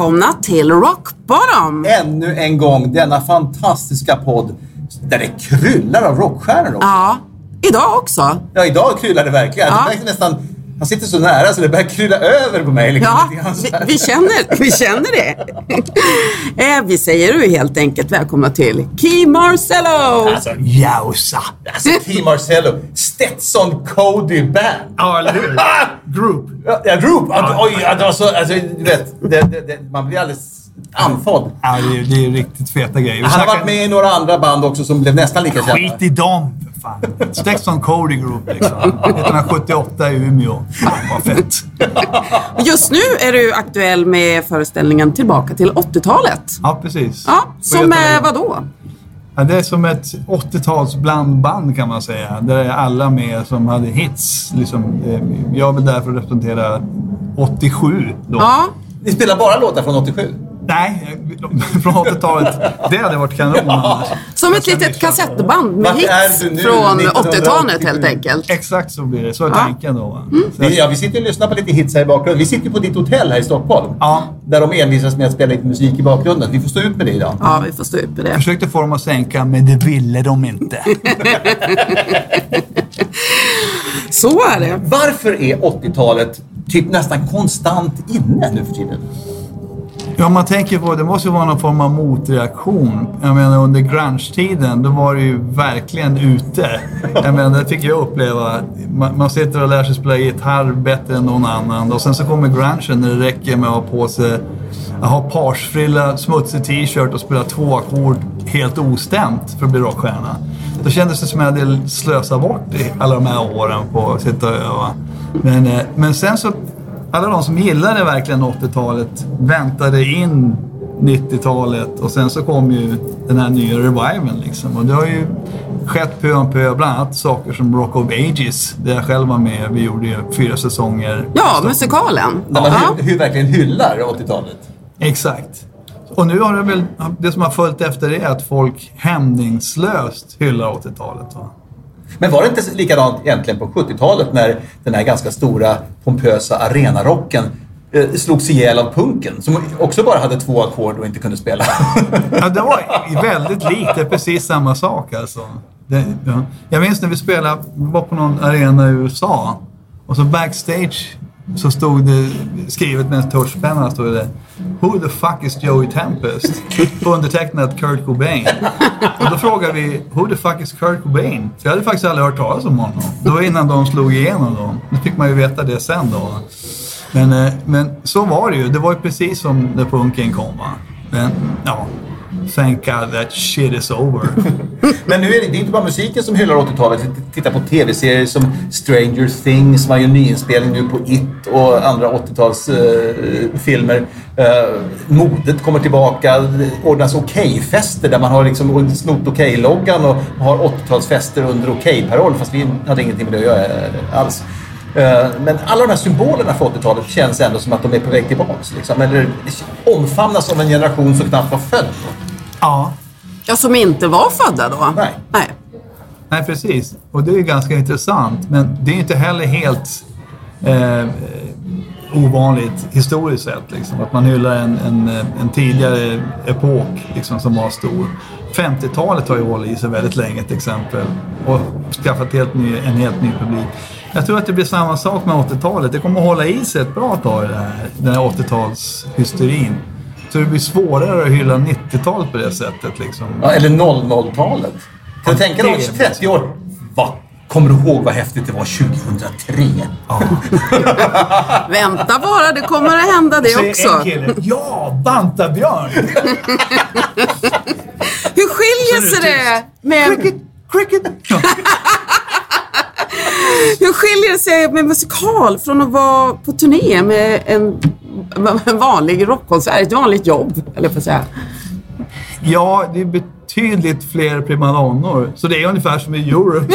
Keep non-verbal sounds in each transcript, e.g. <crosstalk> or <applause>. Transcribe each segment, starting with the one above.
Välkomna till Rock Bottom! Ännu en gång denna fantastiska podd där det kryllar av rockstjärnor också. Ja, idag också. Ja, idag kryllar det verkligen. Ja. Det nästan, han sitter så nära så det börjar krylla över på mig. Liksom, Ja, vi, vi, känner, vi <laughs> känner det. Eh, vi säger ju helt enkelt välkomna till Key Marcello! Alltså, Jausa. alltså Key Marcello, Stetson Cody Band. Ja, eller hur? <laughs> Group. Ja, Group. Ja, Oj, ja, det var så, alltså, du vet, det, det, det, man blir alldeles andfådd. Ja, det, är, det är riktigt feta grejer. Vi Han har varit med i några andra band också som blev nästan lika kända. Skit i dem, fan. Stetson Cody Group liksom. 1978 i Umeå. Fan vad fett. <laughs> Just nu är du aktuell med föreställningen Tillbaka till 80-talet. Ja, precis. Ja, som eh, vadå? Ja, det är som ett 80-tals blandband kan man säga. Där är alla med som hade hits. Liksom, eh, jag är väl där för att representera 87 då. Ja, Ni spelar bara låtar från 87? Nej, från 80-talet. Det hade varit kanon annars. som ett litet kassettband med hits från 1987? 80-talet helt enkelt. Exakt så blir det. Så är Ja. tanken då. Vi, ja, vi sitter och lyssnar på lite hits här i bakgrunden. Vi sitter på ditt hotell här i Stockholm. Ja. Där de envisas med att spela lite musik i bakgrunden. Vi får stå ut med det idag. Ja, vi får stå ut med det. Jag försökte få dem att sänka, men det ville de inte. <laughs> Så är det. Varför är 80-talet typ nästan konstant inne nu för tiden? Ja, man tänker på det måste ju vara någon form av motreaktion. Jag menar under grunge-tiden, då var det ju verkligen ute. Jag menar, det fick jag uppleva. Man, man sitter och lär sig spela gitarr bättre än någon annan. Och sen så kommer grungen när det räcker med att ha på sig att ha parsfrilla, smutsig t-shirt och spela två ackord helt ostämt för att bli rockstjärna. Då kändes det som att jag hade slösat bort alla de här åren på att sitta och öva. Men, eh, men sen så alla de som gillade verkligen 80-talet väntade in 90-talet och sen så kom ju den här nya reviven liksom. Och det har ju skett pö om pö, bland annat saker som Rock of Ages, där jag själv var med. Vi gjorde ju fyra säsonger. Ja, musikalen. När man Ja. hy, hy, verkligen hyllar 80-talet. Exakt. Och nu har det väl, det som har följt efter det är att folk hämningslöst hyllar 80-talet. Va? Men var det inte likadant egentligen på 70-talet när den här ganska stora pompösa arenarocken eh, slogs ihjäl av punken som också bara hade två ackord och inte kunde spela. <laughs> Ja, det var väldigt likt. Det är precis samma sak alltså. Det, ja. Jag minns när vi spelade, vi var på någon arena i USA och så backstage så stod det skrivet med en tuschpenna stod det Who the fuck is Joey Tempest? På undertecknat Kurt Cobain. Och då frågade vi Who the fuck is Kurt Cobain? För jag hade faktiskt aldrig hört talas om honom. Det var innan de slog igenom då. Nu fick man ju veta det sen då. Men, eh, men så var det ju. Det var ju precis som när punken kom va. Men ja, thank God that shit is over. <laughs> Men nu är det, det är inte bara musiken som hyllar 80-talet. Vi tittar på tv-serier som Stranger Things, man gör nyinspelning nu på It och andra 80-talsfilmer. Eh, uh, eh, uh, modet kommer tillbaka. Det ordnas Okej-fester där man har liksom snott Okej-loggan och har 80-talsfester under Okej-paroll fast vi hade ingenting med det att göra eh, alls. Men alla de här symbolerna för 80-talet känns ändå som att de är på väg tillbaka. Liksom. Eller omfamnas av en generation som knappt var född. Ja, Ja, som inte var födda då? Nej. Nej. Nej, precis. Och det är ganska intressant. Men det är inte heller helt eh, ovanligt historiskt sett. Liksom. Att man hyllar en, en, en tidigare epok liksom, som var stor. 50-talet har ju hållit i sig väldigt länge till exempel. Och skaffat helt ny, en helt ny publik. Jag tror att det blir samma sak med 80-talet. Det kommer att hålla i sig ett bra tag det här, den här 80-talshysterin. Så det blir svårare att hylla 90-talet på det sättet. Liksom. Ja, eller 00-talet. Kan du tänka dig om det- 30 år? Va? Kommer du ihåg vad häftigt det var 2003? <laughs> Vänta bara, det kommer att hända det Så är en också. kille, ja, Bantabjörn! <laughs> Hur skiljer sig det med, Cricket, cricket! Ja. <laughs> hur skiljer det sig med musikal från att vara på turné med en, en vanlig rockkonsert, ett vanligt jobb, eller på säga. Ja, det är betydligt fler primadonnor. Så det är ungefär som i Europe. <laughs>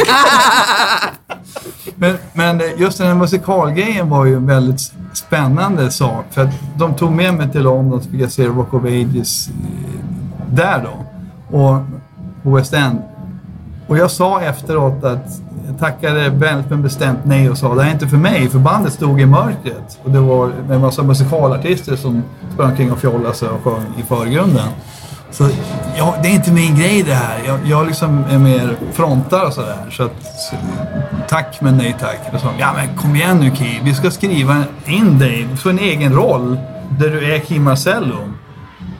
men, men just den här musikalgrejen var ju en väldigt spännande sak. För att de tog med mig till London så fick jag se Rock of Ages eh, där då. Och på West End. Och jag sa efteråt att jag tackade väldigt men bestämt nej och sa det här är inte för mig. För bandet stod i mörkret. Och det var en massa alltså musikalartister som sprang omkring och fjollade sig och sjöng i förgrunden. Så ja, det är inte min grej det här. Jag, jag liksom är mer frontar och sådär. Så att, så, tack men nej tack. Och så, ja men kom igen nu Ki, vi ska skriva in dig. för en egen roll där du är Kim Marcello.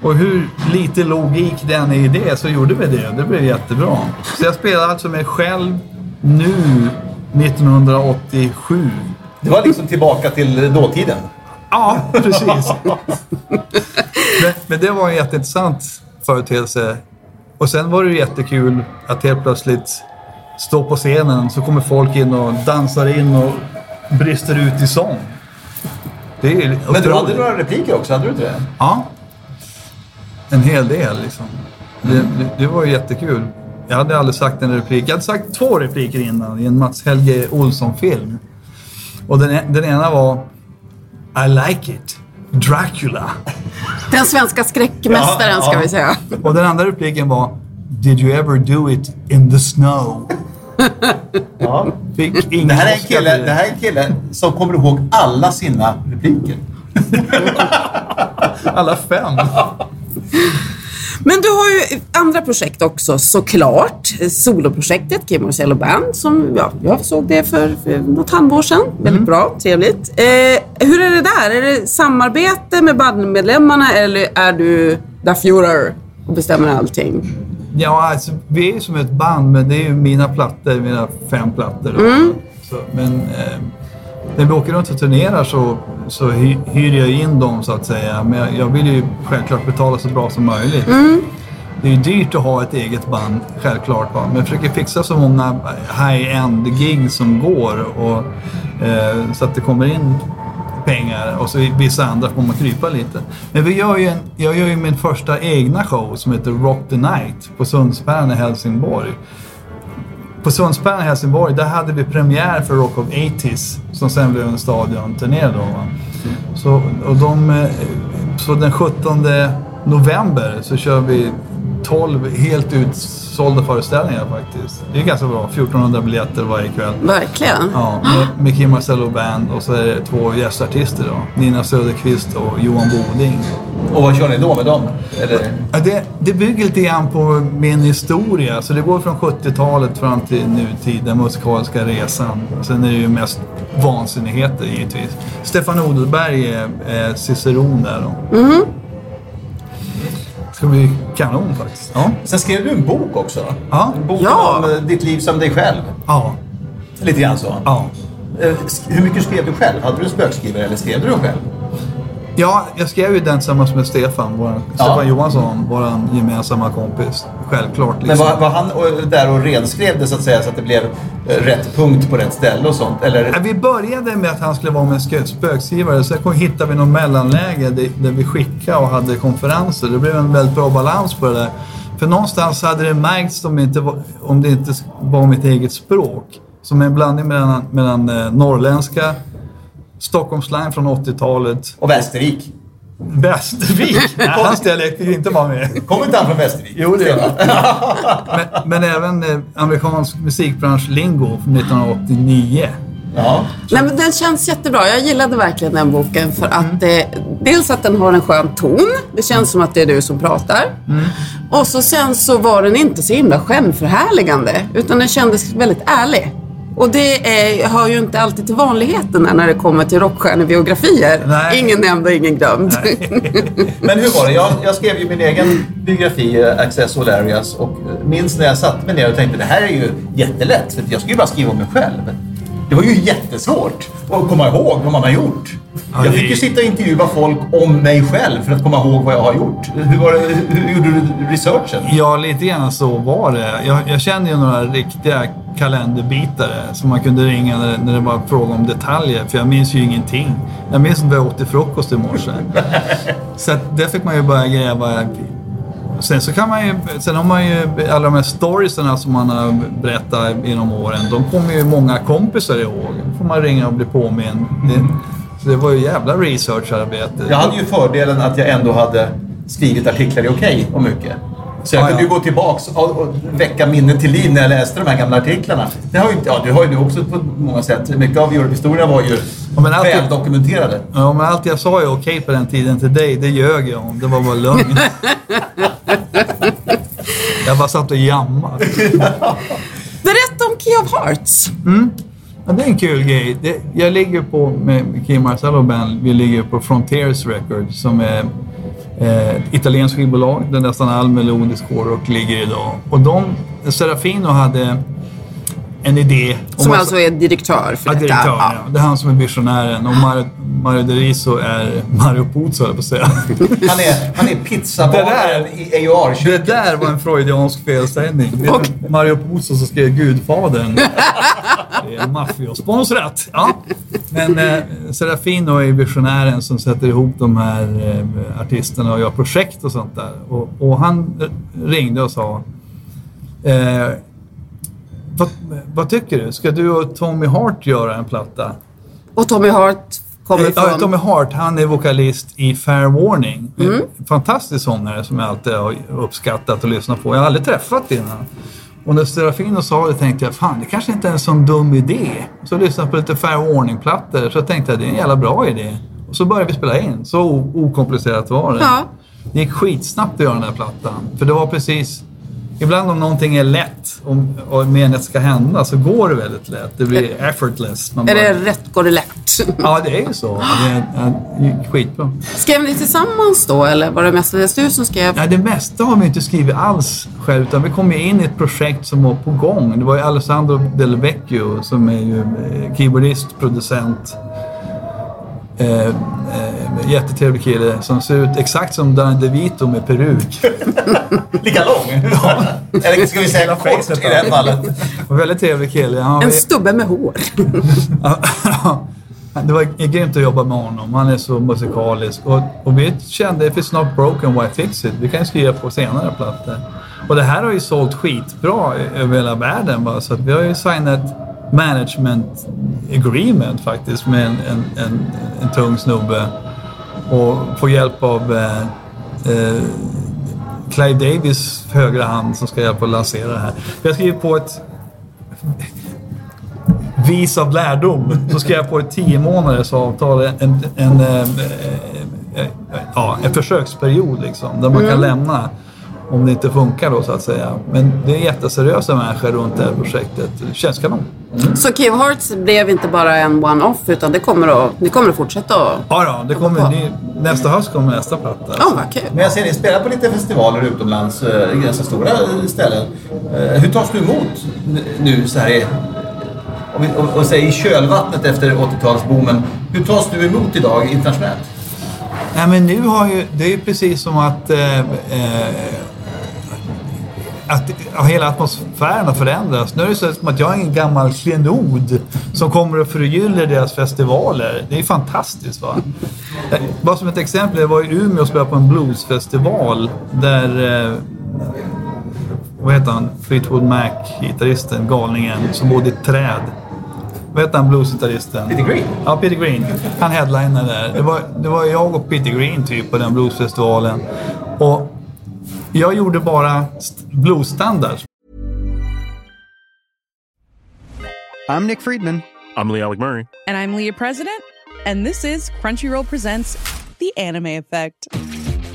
Och hur lite logik den är i det så gjorde vi det. Det blev jättebra. Så jag spelar alltså mig själv nu 1987. Det var liksom tillbaka till dåtiden. Ja, precis. men, men det var en jätteintressant företeelse. Och sen var det jättekul att helt plötsligt stå på scenen så kommer folk in och dansar in och brister ut i sång. Det är Men du hade några repliker också, hade du inte det? Ja. En hel del liksom. Det, det, det var ju jättekul. Jag hade aldrig sagt en replik. Jag hade sagt två repliker innan i en Mats Helge Olsson-film. Och den, den ena var I like it. Dracula. <laughs> Den svenska skräckmästaren Ja, ska ja. vi säga. Och den andra repliken var Did you ever do it in the snow? <laughs> Ja. Fick ingen Det här, är en kille, det här är en kille som kommer ihåg alla sina repliker. <laughs> Alla fem. Men du har ju andra projekt också såklart. Soloprojektet Kim Marcello Band som ja, jag såg det för, för något halvår sedan. Väldigt bra, trevligt. Eh, hur är det där? Är det samarbete med bandmedlemmarna eller är du der Führer och bestämmer allting? Ja, alltså, vi är ju som ett band, men det är ju mina plattor, mina fem plattor. Då. Så, men eh, när vi åker runt och turnerar så, så hy, hyr jag in dem så att säga. Men jag, jag vill ju självklart betala så bra som möjligt. Det är ju dyrt att ha ett eget band, självklart. Va? Men jag försöker fixa så många high-end gig som går. Och, eh, så att det kommer in pengar och så vissa andra får man krypa lite. Men vi gör ju en, jag gör ju min första egna show som heter Rock the Night på Sundsvallen i Helsingborg. På Sundsvallen i Helsingborg, där hade vi premiär för Rock of 80s som sen blev en stadionturné då. Va? Så, och de, eh, så den 17 november så kör vi 12 helt utsålda föreställningar faktiskt. Det är ganska bra, 1400 biljetter varje kväll. Verkligen. Ja, med, med Kim Marcello Band och så är det två gästartister då. Nina Söderqvist och Johan Boding. Och vad kör ni då med dem? Eller? Ja, det, det bygger lite grann på min historia. Så det går från 70-talet fram till nutid, den musikaliska resan. Sen är det ju mest vansinnigheter givetvis. Stefan Odelberg är, är ciceron där då. Ska bli kanon faktiskt. Ja. Sen skrev du en bok också. Ja. En bok Ja. om eh, ditt liv som dig själv. Ja. Lite grann så. Ja. Eh, Hur mycket skrev du själv? Hade du en spökskrivare eller skrev du den själv? Ja, jag skrev ju den tillsammans med Stefan, vår, Stefan Johansson, vår gemensamma kompis. Självklart. Men Liksom. var, var han där och renskrev det så att säga så att det blev eh, rätt punkt på rätt ställe och sånt? Eller? Ja, Vi började med att han skulle vara med en spökskrivare. Sen hittade vi någon mellanläge där, vi skickade och hade konferenser. Det blev en väldigt bra balans på det där. För någonstans hade det märkts om det inte var, om det inte var mitt eget språk. Som en blandning mellan, mellan eh, norrländska, Stockholmslang från 80-talet Och Västervik. Västervik? <laughs> Hans dialekt fick inte vara med. Kommer inte han från Västervik? Jo, det gör han. <laughs> men, men även eh, amerikansk musikbransch-lingo från 1989. Ja. Nej, men den känns jättebra. Jag gillade verkligen den boken för att eh, dels att den har en skön ton. Det känns som att det är du som pratar. Och så sen så var den inte så himla självförhärligande utan den kändes väldigt ärlig. Och det är, hör ju inte alltid till vanligheterna när det kommer till rockstjärnebiografier. Nej. Ingen nämnd och ingen glömd. <laughs> Men hur var det? Jag, jag skrev ju min egen biografi, eh, Access Olarias, och eh, minns när jag satte mig ner och tänkte det här är ju jättelätt, för jag ska ju bara skriva om mig själv. Det var ju jättesvårt att komma ihåg vad man har gjort. Ja, Jag fick ju sitta och intervjua folk om mig själv för att komma ihåg vad jag har gjort. Hur, var det, hur gjorde du researchen? Ja, lite grann så var det. Jag, jag kände ju några riktiga kalenderbitare som man kunde ringa när, när det var fråga om detaljer. För jag minns ju ingenting. Jag minns att jag åt till frukost i morse. <laughs> så att där fick man ju börja gräva. Sen så kan man ju, sen har man ju alla de här storiesarna som man har berättat genom åren. De kommer ju många kompisar ihåg. Då får man ringa och bli påmind. Det, så det var ju jävla researcharbete. Jag hade ju fördelen att jag ändå hade skrivit artiklar i Okej om mycket. Så jag Ja, kunde ju ja. gå tillbaks och, och väcka minnen till liv när jag läste de här gamla artiklarna. Det har ju ja, det har ju du också på många sätt. Mycket av Europe-historia var ju men alltid- väl dokumenterade. Ja, men allt jag sa är okej på den tiden till dig, det ljög jag om. Det var bara lögn. <laughs> jag bara satt och jammade. Berätta om Key of Hearts. Ja, det är en kul grej. Det, jag ligger på, med Kim Marcello Band, vi ligger på Frontiers Records som är eh, ett italienskt skivbolag där nästan all melodisk hårdrock ligger idag. Och de, Serafino hade en idé. om Som alltså är direktör för Ja, detta. direktören, Ja. ja. Det är han som är visionären och Mario, Mario Deriso är Mario Puzo, höll jag på att säga. <laughs> Han är, han är pizzabagaren Det i AOR. Det där var en freudiansk felsägning. Det är Mario Puzo som skrev Gudfadern. Det är maffiasponsrat. Ja. Men eh, Serafino är visionären som sätter ihop de här eh, artisterna och gör projekt och sånt där. Och, och han ringde och sa eh, vad, vad tycker du? Ska du och Tommy Hart göra en platta? Och Tommy Hart kommer Ja, från... Tommy Hart, han är vokalist i Fair Warning. En Fantastisk sångare som jag alltid har uppskattat och lyssnat på. Jag har aldrig träffat innan. Och när Serafino sa det tänkte jag, fan det kanske inte är en sån dum idé. Så lyssnade jag på lite Fair Warning-plattor så tänkte jag, det är en jävla bra idé. Och så började vi spela in. Så okomplicerat var det. Ja. Det gick skitsnabbt att göra den här plattan. För det var precis... Ibland om någonting är lätt och, och meningen ska hända så går det väldigt lätt. Det blir effortless. Man Är bara- det rätt går det lätt? Ja, det är ju så. Det är, det gick skitbra. Skrev ni tillsammans då eller var det mestadels du som skrev? Ja, det mesta har vi inte skrivit alls själv, utan vi kom ju in i ett projekt som var på gång. Det var ju Alessandro Del Vecchio som är ju eh, keyboardist, producent. Eh, eh, jättetrevlig kille som ser ut exakt som Danny DeVito med peruk. <laughs> Lika lång? <laughs> Eller ska vi säga kort i det här <laughs> fallet? Väldigt trevlig kille. Han En var- stubbe med hår. Det var grymt att jobba med honom. Han är så musikalisk. Och, och vi kände, if it's not broken, why fix it? Vi kan ju skriva på senare plattor. Och det här har ju sålt skitbra i- över hela världen. Va? Så att vi har ju signat management agreement faktiskt med en, en, en, en tung snubbe. Och får hjälp av eh, eh, Clive Davis högra hand som ska hjälpa att lansera det här. Vi har skrivit på ett vis av lärdom så skrev jag på ett tio månaders avtal, en, en, en, eh, eh, eh, ja, en försöksperiod liksom, där man kan lämna om det inte funkar då så att säga. Men det är jätteseriösa människor runt det här projektet. Det känns kanon. Så Key of Hearts blev inte bara en one-off utan det kommer att, ni kommer att fortsätta att... Ja, ja det kommer, ny, nästa höst kommer nästa platta. Ja, vad kul. Men jag ser ni spelar på lite festivaler utomlands, eh, ganska stora ställen. Eh, hur tas du emot nu så här i, om vi, och, och säg i kölvattnet efter 80-talsboomen? Hur tas du emot idag internationellt? Nej, men nu har ju, det är ju precis som att, eh, eh, att hela atmosfären har förändrats. Nu är det så som att jag är en gammal klenod som kommer och förgyller deras festivaler. Det är fantastiskt. Va? Eh, Bara som ett exempel, jag var i Umeå och spelade på en bluesfestival där eh, vad heter han? Fleetwood Mac, gitarristen, galningen, som bodde i ett träd. vad heter han, bluesgitarristen? Peter Green? Ja, Peter Green. Han headlinade där. Det var, det var jag och Peter Green typ på den bluesfestivalen. Och jag gjorde bara st- bluesstandards. I'm Nick Friedman. I'm Lee Alec Murray. And I'm Leah President, and this is Crunchyroll Presents The Anime Effect.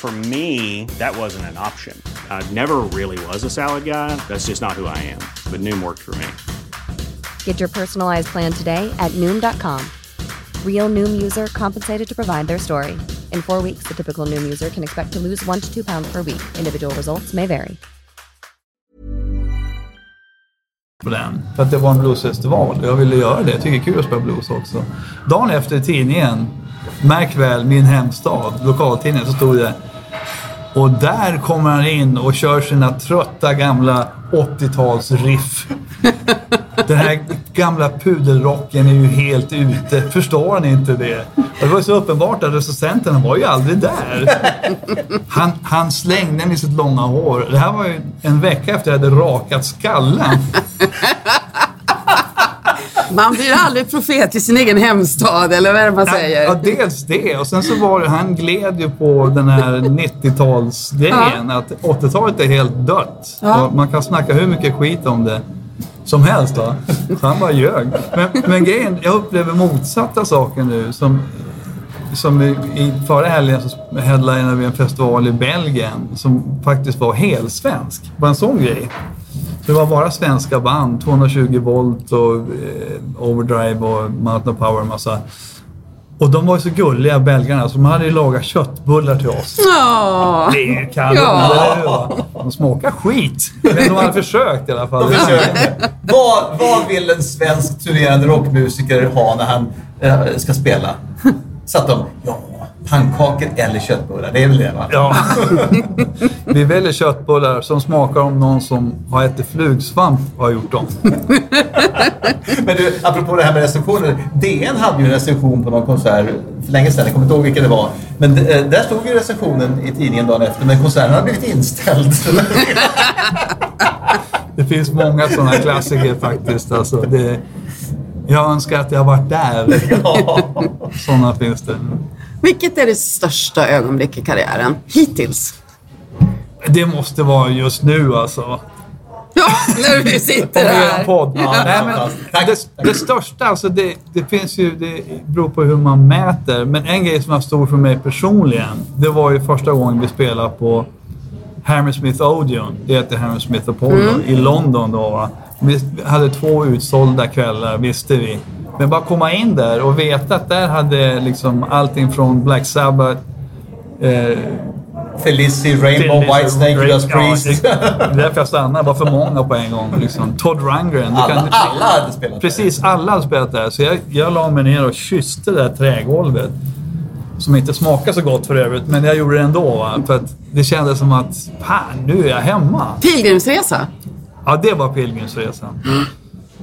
For me, that wasn't an option. I never really was a salad guy. That's just not who I am. But Noom worked for me. Get your personalized plan today at Noom.com. Real Noom user compensated to provide their story. In four weeks, the typical Noom user can expect to lose one to two pounds per week. Individual results may vary. på den. För att det var en bluesfestival. Jag ville göra det. Jag tycker det är kul att spela blues också. Dagen efter i tidningen, märk väl min hemstad, lokaltidningen, så stod det och där kommer han in och kör sina trötta gamla 80-talsriff. Den här gamla pudelrocken är ju helt ute. Förstår han inte det? Och det var så uppenbart att recensenten var ju aldrig där. Han, han slängde med sitt långa hår. Det här var ju en vecka efter jag hade rakat skallen. Man blir aldrig profet i sin egen hemstad, eller vad är det man säger? Ja, dels det. Och sen så var det, han gled ju på den här <laughs> 90-talsgrejen. Att 80-talet är helt dött. Ja. Man kan snacka hur mycket skit om det som helst. Då. Så han bara ljög. Men, men grejen, jag upplever motsatta saker nu. Som, som i, i förra helgen så headlinade vi en festival i Belgien som faktiskt var helsvensk. Bara en sån grej. Så det var bara svenska band, 220 volt och eh, overdrive och mountain power och massa. Och de var ju så gulliga belgarna så de hade ju lagat köttbullar till oss. Ja. Det är kanon, Ja. eller hur? De smakar skit. Men de hade försökt i alla fall. Vad, vad vill en svensk turnerande rockmusiker ha när han eh, ska spela? Satt de, ja, pannkakor eller köttbullar. Det är väl det va? Ja. <laughs> Vi väljer köttbullar som smakar om någon som har ätit flugsvamp har gjort dem. <laughs> Men du, apropå det här med recensioner. DN hade ju en recension på någon konsert för länge sedan. Jag kommer inte ihåg vilken det var. Men eh, där stod ju recensionen i tidningen dagen efter. Men konserten hade blivit inställd. <laughs> Det finns många sådana klassiker faktiskt. Alltså, det, jag önskar att jag varit där. ja. Sådana finns det. Vilket är det största ögonblick i karriären hittills? Det måste vara just nu alltså. Ja, när vi sitter er här. podd. Ja, Nej, men det, det största, alltså det, det finns ju, det beror på hur man mäter. Men en grej som var stor för mig personligen, det var ju första gången vi spelade på Hammersmith Odeon. Det heter Hammersmith Apollo i London då. Va? Vi hade två utsålda kvällar, visste vi. Men bara komma in där och veta att där hade liksom allting från Black Sabbath, eh, Felici, Rainbow, Whitesnake, Judas Priest. Ja, det är därför jag stannade. Det var för många på en gång. Liksom. Todd Rundgren. Alla, kan- alla hade spelat. Precis, alla hade spelat där. Så jag, jag la mig ner och kysste det där trägolvet. Som inte smakar så gott för övrigt, men jag gjorde det ändå. Va? För att det kändes som att, fan, nu är jag hemma. Pilgrimsresa. Ja, det var pilgrimsresan.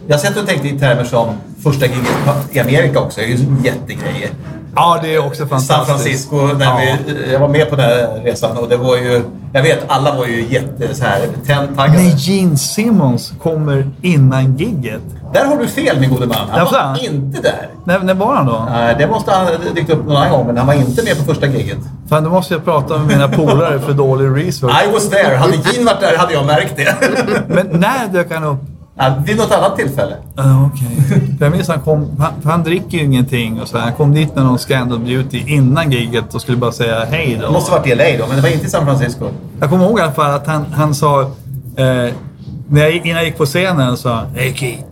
Jag satt och tänkte i termer som första giget i Amerika också. Det är ju en jättegrej. Ja, det är också fantastiskt. San Francisco, när Ja. vi, jag var med på den här resan och det var ju... Jag vet, alla var ju jätte så här tändtaggade. När Gene Simmons kommer innan gigget. Där har du fel min gode man. Han Jaså? var inte där. När, när var han då? Nej, det måste ha dykt upp någon annan gång, men han var inte med på första giget. Fan, då måste jag prata med mina polare för dålig research. I was there. Hade Gene varit där hade jag märkt det. Men när dök han upp? Ja, vid något annat tillfälle. Ja, Okej. För <laughs> Jag minns han kom, han, han dricker ju ingenting och så. Han kom dit med någon Scandal Beauty innan giget och skulle bara säga hej Det då. måste varit i LA då, men det var inte i San Francisco. Jag kommer ihåg i alla fall att han, han sa, eh, när jag, innan jag gick på scenen sa han, Hey Keith,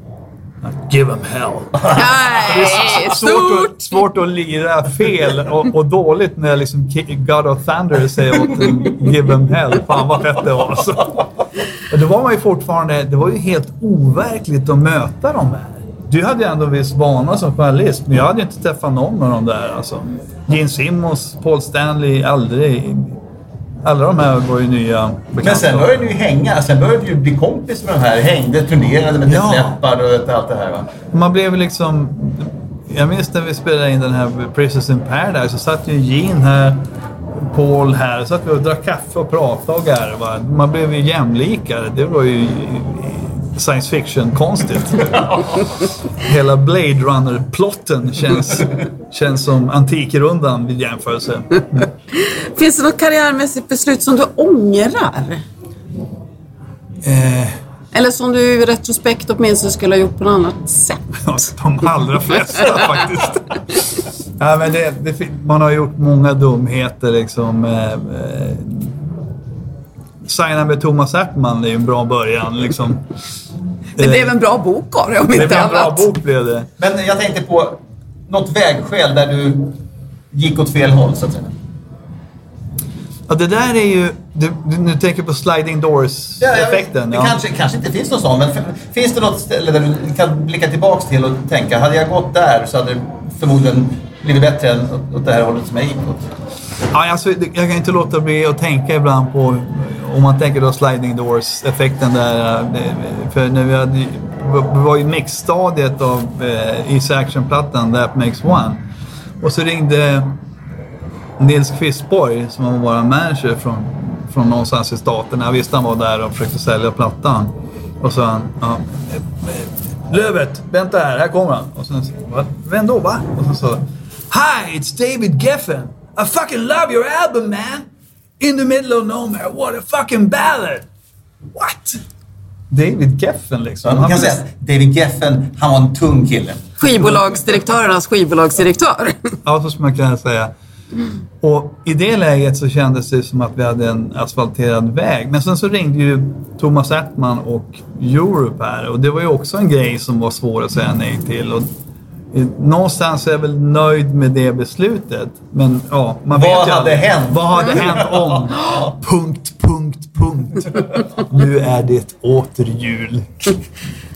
give him hell. Nej, Svårt att, svårt att lira fel och, och dåligt när liksom God of Thunder säger åt en, give him hell. Fan vad fett det var alltså. Men då var man ju fortfarande, det var ju helt overkligt att möta de här. Du hade ju ändå viss vana som journalist, men jag hade ju inte träffat någon av de där alltså. Gene Simmons, Paul Stanley, aldrig. Alla de här var ju nya Men sen började du ju hänga. Sen började du bli kompis med de här. Hängde, turnerade med Ja. Def och allt det här va. Man blev liksom... Jag minns när vi spelade in den här Princess in Paradise så satt ju Gene här, Paul här. Så satt vi och drack kaffe och pratade och garvade. Man blev ju jämlikare. Det var ju science fiction-konstigt. <laughs> Hela Blade Runner-plotten känns, känns som Antikrundan vid jämförelse. Finns det något karriärmässigt beslut som du ångrar? Eh, Eller som du i retrospekt åtminstone skulle ha gjort på något annat sätt? <laughs> de allra flesta <laughs> faktiskt. Ja, men det, det, man har gjort många dumheter liksom. Eh, eh, signa med Thomas Ertman är ju en bra början liksom. Det blev en bra bok av det om Det inte blev en bra annat. bok blev det. Men jag tänkte på något vägskäl där du gick åt fel håll så att säga. Ja, det där är ju... Du, du, nu tänker på sliding doors-effekten. det Ja, kanske, kanske inte finns någon sån, men finns det något ställe där du kan blicka tillbaks till och tänka, hade jag gått där så hade det förmodligen blivit bättre än åt- det här hållet som jag gick åt. Ja, alltså, jag kan inte låta bli att tänka ibland på, om man tänker då sliding doors-effekten där. För när vi hade, vi var i mixstadiet av eh, East Action-plattan That Makes One. Och så ringde Nils Kvistborg, som var vår manager från, från någonstans i staterna. Jag visste han var där och försökte sälja plattan. Och så han, ja, Lövet, vänta här, här kommer han. Och sen, va? Vem då, va? Och så sa Hi, it's David Geffen. I fucking love your album, man. In the middle of nowhere, what a fucking ballad. What? David Geffen liksom. Man Han kan blev- säga att David Geffen, han var en tung kille. Skivbolagsdirektörernas skivbolagsdirektör. Ja, så skulle man kunna säga. Och i det läget så kändes det som att vi hade en asfalterad väg. Men sen så ringde ju Thomas Ertman och Europe här och det var ju också en grej som var svår att säga nej till. Och någonstans är jag väl nöjd med det beslutet. Men ja, man Vad vet ju hade aldrig. hänt? Vad hade hänt om? <laughs> punkt, punkt, punkt. Nu är det åter jul.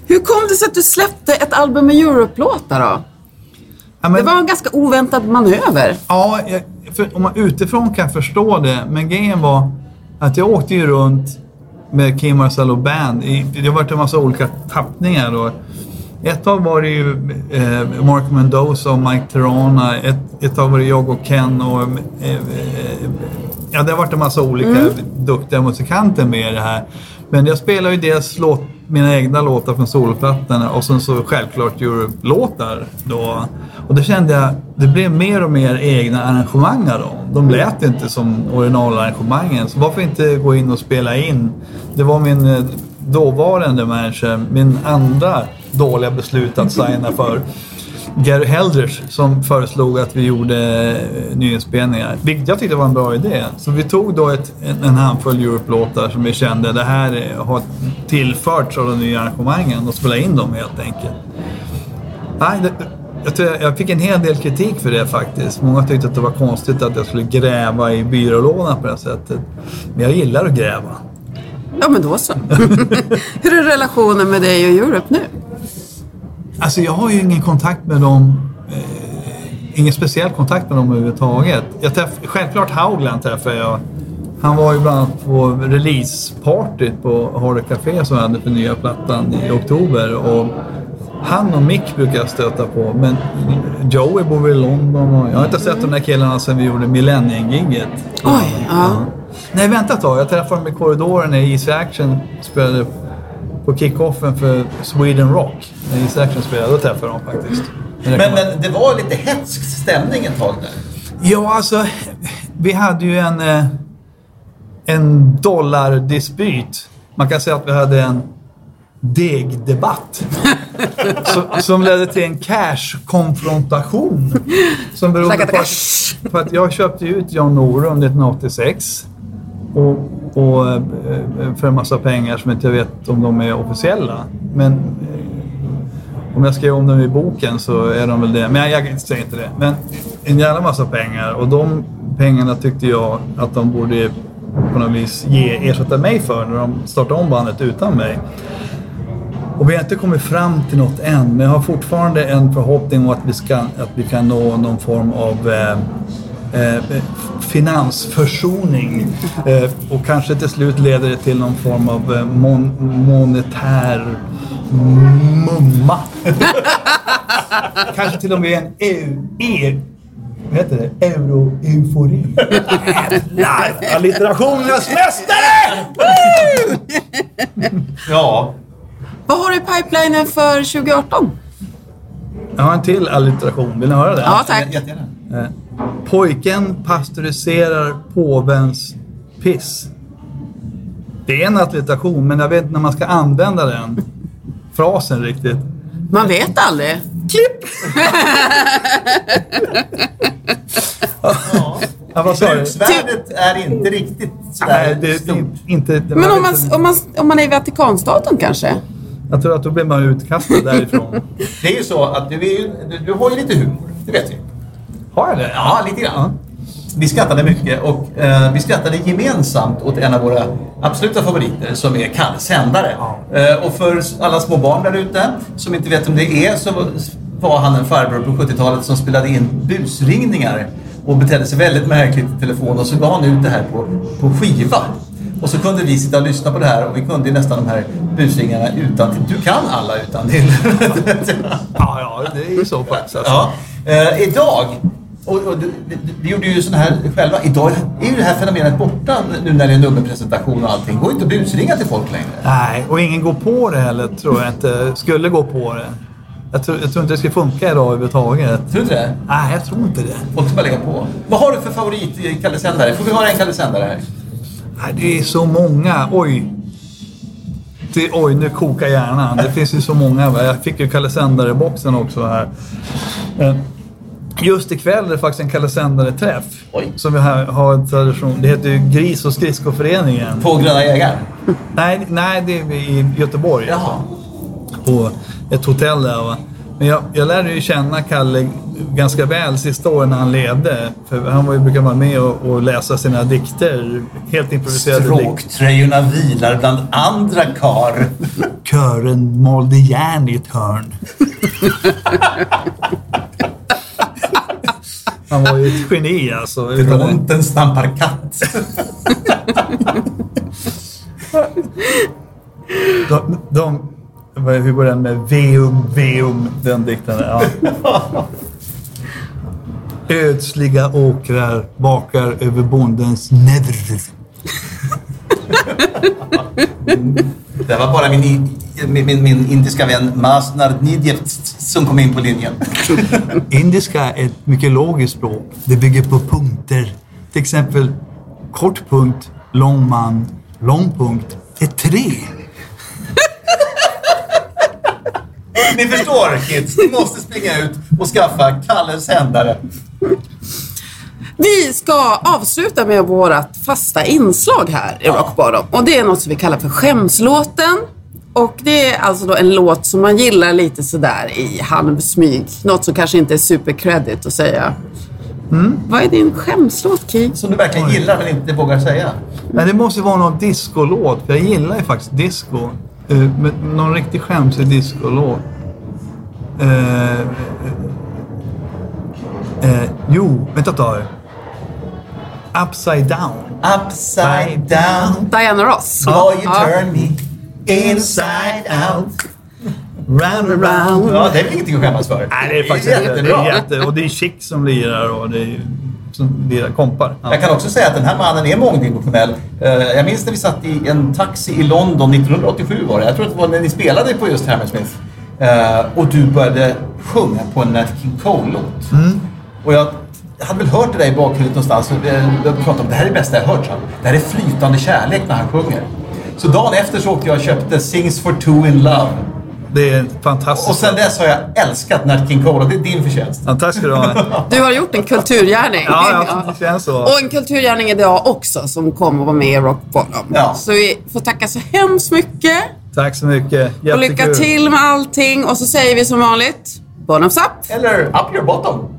Hur kom det sig att du släppte ett album med Europe-låtar då? Ja, men- Det var en ganska oväntad manöver. Ja, för om man utifrån kan förstå det. Men grejen var att jag åkte ju runt med Kim Marcello Band. I, det har varit en massa olika tappningar. Och ett tag var det ju eh, Mark Mendoza och Mike Terrana. Ett, ett tag var det jag och Ken och... Eh, eh, ja, det har varit en massa olika duktiga musikanter med i det här. Men jag spelar ju dels låt, mina egna låtar från solplattorna och sen så självklart Europe-låtar. Då. Och då kände jag, det blev mer och mer egna arrangemang av dem. De lät inte som originalarrangemangen. Så varför inte gå in och spela in? Det var min eh, dåvarande manager, min andra dåliga beslut att signa för. Gary Helders som föreslog att vi gjorde eh, nyinspelningar. Vilket jag tyckte var en bra idé. Så vi tog då ett, en, handfull Europe-låtar som vi kände det här har tillförts av de nya arrangemangen och spelade in dem helt enkelt. Nej, det, jag, tror jag, jag fick en hel del kritik för det faktiskt. Många tyckte att det var konstigt att jag skulle gräva i byrålådan på det här sättet. Men jag gillar att gräva. Ja, men då så. <laughs> Hur är relationen med dig och Europe nu? Alltså jag har ju ingen kontakt med dem. Eh, ingen speciell kontakt med dem överhuvudtaget. Jag träff, självklart Haugland träffade jag. Han var ju bland annat på releasepartyt på Harder Café som jag hade för nya plattan i oktober. Och han och Mick brukar jag stöta på. Men Joey bor i London och jag har inte sett de där killarna sedan vi gjorde Millennium-giget. Oj, ja. Nej, vänta ett tag. Jag träffade dem i korridoren när Easy Action spelade på kickoffen för Sweden Rock. När Easy Action spelade, då träffade jag dem faktiskt. Men, men det var lite hetsk stämning ett tag där. Ja, alltså. Vi hade ju en, eh, en dollardispyt. Man kan säga att vi hade en degdebatt. <laughs> som, som ledde till en cash-konfrontation. Som berodde på att, på att jag köpte ut John Norum 1986. Och, och, eh, eh, för en massa pengar som inte jag vet om de är officiella. Men eh, om jag skrev om dem i boken så är de väl det. Men jag, jag säger inte det. Men en jävla massa pengar. Och de pengarna tyckte jag att de borde på något vis ge, ersätta mig för när de startade om bandet utan mig. Och vi har inte kommit fram till något än, men jag har fortfarande en förhoppning om att vi, ska, att vi kan nå någon form av eh, eh, finansförsoning. <laughs> Eh, och kanske till slut leder det till någon form av eh, mon monetär mumma. <laughs> kanske till och med en eu, e, vad heter det? Euro-eufori. Jävlar! Allitterationernas mästare! Ja. Vad har du i pipelinen för 2018? Jag har en till allitteration. Vill ni höra det? Ja, tack. Jättegärna. Pojken pasteuriserar påvens piss. Det är en allitteration, men jag vet inte när man ska använda den frasen riktigt. Man vet aldrig. Klipp! Ja, vad sa du? Bruksvärdet är inte riktigt Nej, sådär det är stort. inte... det- Men om man, om, man, om man är i Vatikanstaten kanske? Jag tror att då blir man utkastad därifrån. Det är ju så att du, är du har ju lite humor, det vet vi. Har jag det? Ja, lite grann. Vi skrattade mycket och eh, vi skrattade gemensamt åt en av våra absoluta favoriter som är Kalles Sändare. Eh, och för alla små barn där ute som inte vet vem det är så var han en farbror på 70-talet som spelade in busringningar och betedde sig väldigt märkligt i telefon och så gav han ut det här på, på skiva. Och så kunde vi sitta och lyssna på det här och vi kunde ju nästan de här busringarna utan till. Du kan alla utan till. Ja, ja, det är ju så faktiskt. Alltså. Ja. Eh, idag, och, och du, du gjorde ju sån här själva. Idag är ju det här fenomenet borta nu när det är nummerpresentation och allting. går inte att busringa till folk längre. Nej, och ingen går på det heller tror jag inte. Skulle gå på det. Jag tror, jag tror inte det ska funka idag överhuvudtaget. Tror du inte det? Nej, jag tror inte det. Folk ska bara lägga på. Vad har du för favorit i Kalle Sändare? Får vi höra en Kalle Sändare här? Nej, det är så många. Oj. Det, oj, nu kokar hjärnan. Det finns ju så många. Jag fick ju Kalle Sändare-boxen också här. Just ikväll är det faktiskt en Kalle Sändare-träff. Oj. Som vi här har en tradition. Det heter ju Gris och skridskoföreningen. På Gröna Jägaren? Nej, nej, det är i Göteborg. Jaha. På ett hotell där. Va? Men jag, jag lärde ju känna Kalle ganska väl sista åren när han levde. För han var ju, brukar vara med och, och läsa sina dikter. Helt improviserade dikter. Stråktröjorna vilar bland andra kar. Kören malde järn i ett hörn. <laughs> Han var ju ett geni alltså. Dronten stampar katt. <laughs> De, de, hur går den med veum, veum, den dikten? Ja. <laughs> Ödsliga åkrar bakar över bondens nedr. Det var bara min, min, min, min indiska vän Masnar Nidjev som kom in på linjen. Indiska är ett mycket logiskt språk. Det bygger på punkter. Till exempel kort punkt, lång man, lång punkt är tre. Ni förstår kids, ni måste springa ut och skaffa Kalles Sändare. Vi ska avsluta med vårt fasta inslag här i Rock Bottom. Och det är något som vi kallar för skämslåten. Och det är alltså då en låt som man gillar lite sådär i halvsmyg. Något som kanske inte är supercredit att säga. Vad är din skämslåt, Ki? Som du verkligen gillar men inte vågar säga. Men det måste vara någon discolåt, för jag gillar ju faktiskt disco. Men någon riktigt skämsig discolåt. Eh, eh, jo, vänta ett tag. Upside down. Upside down, Diana Ross. oh you turn me inside out. Ran around. Ja, det är väl ingenting att skämmas för. Nej, det är faktiskt inte. Det jättebra. är jätte, och det är Chic som lirar och det är som lirar kompar. Ja. Jag kan också säga att den här mannen är mångdimensionell. Eh, Jag minns när vi satt i en taxi i London 1987 var det. Jag tror att det var när ni spelade på just Hammersmith. Eh, Och du började sjunga på en Nat King Cole-låt. Mm. Och jag hade väl hört det där i bakhuvudet någonstans. Jag pratade om det här är det bästa jag hört. Det här är flytande kärlek när han sjunger. Så dagen efter så åkte jag och köpte Sings for two in love. Det är fantastiskt. Och sen dess har jag älskat Nat King Cole och det är din förtjänst. Ja, tack ska du ha. Du har gjort en kulturgärning. Ja, ja, det känns så. Och en kulturgärning idag också som kommer att vara med i Rock Bottom. Ja. Så vi får tacka så hemskt mycket. Tack så mycket. Jättekul. Och lycka till med allting. Och så säger vi som vanligt, bottoms up. Eller up your bottom.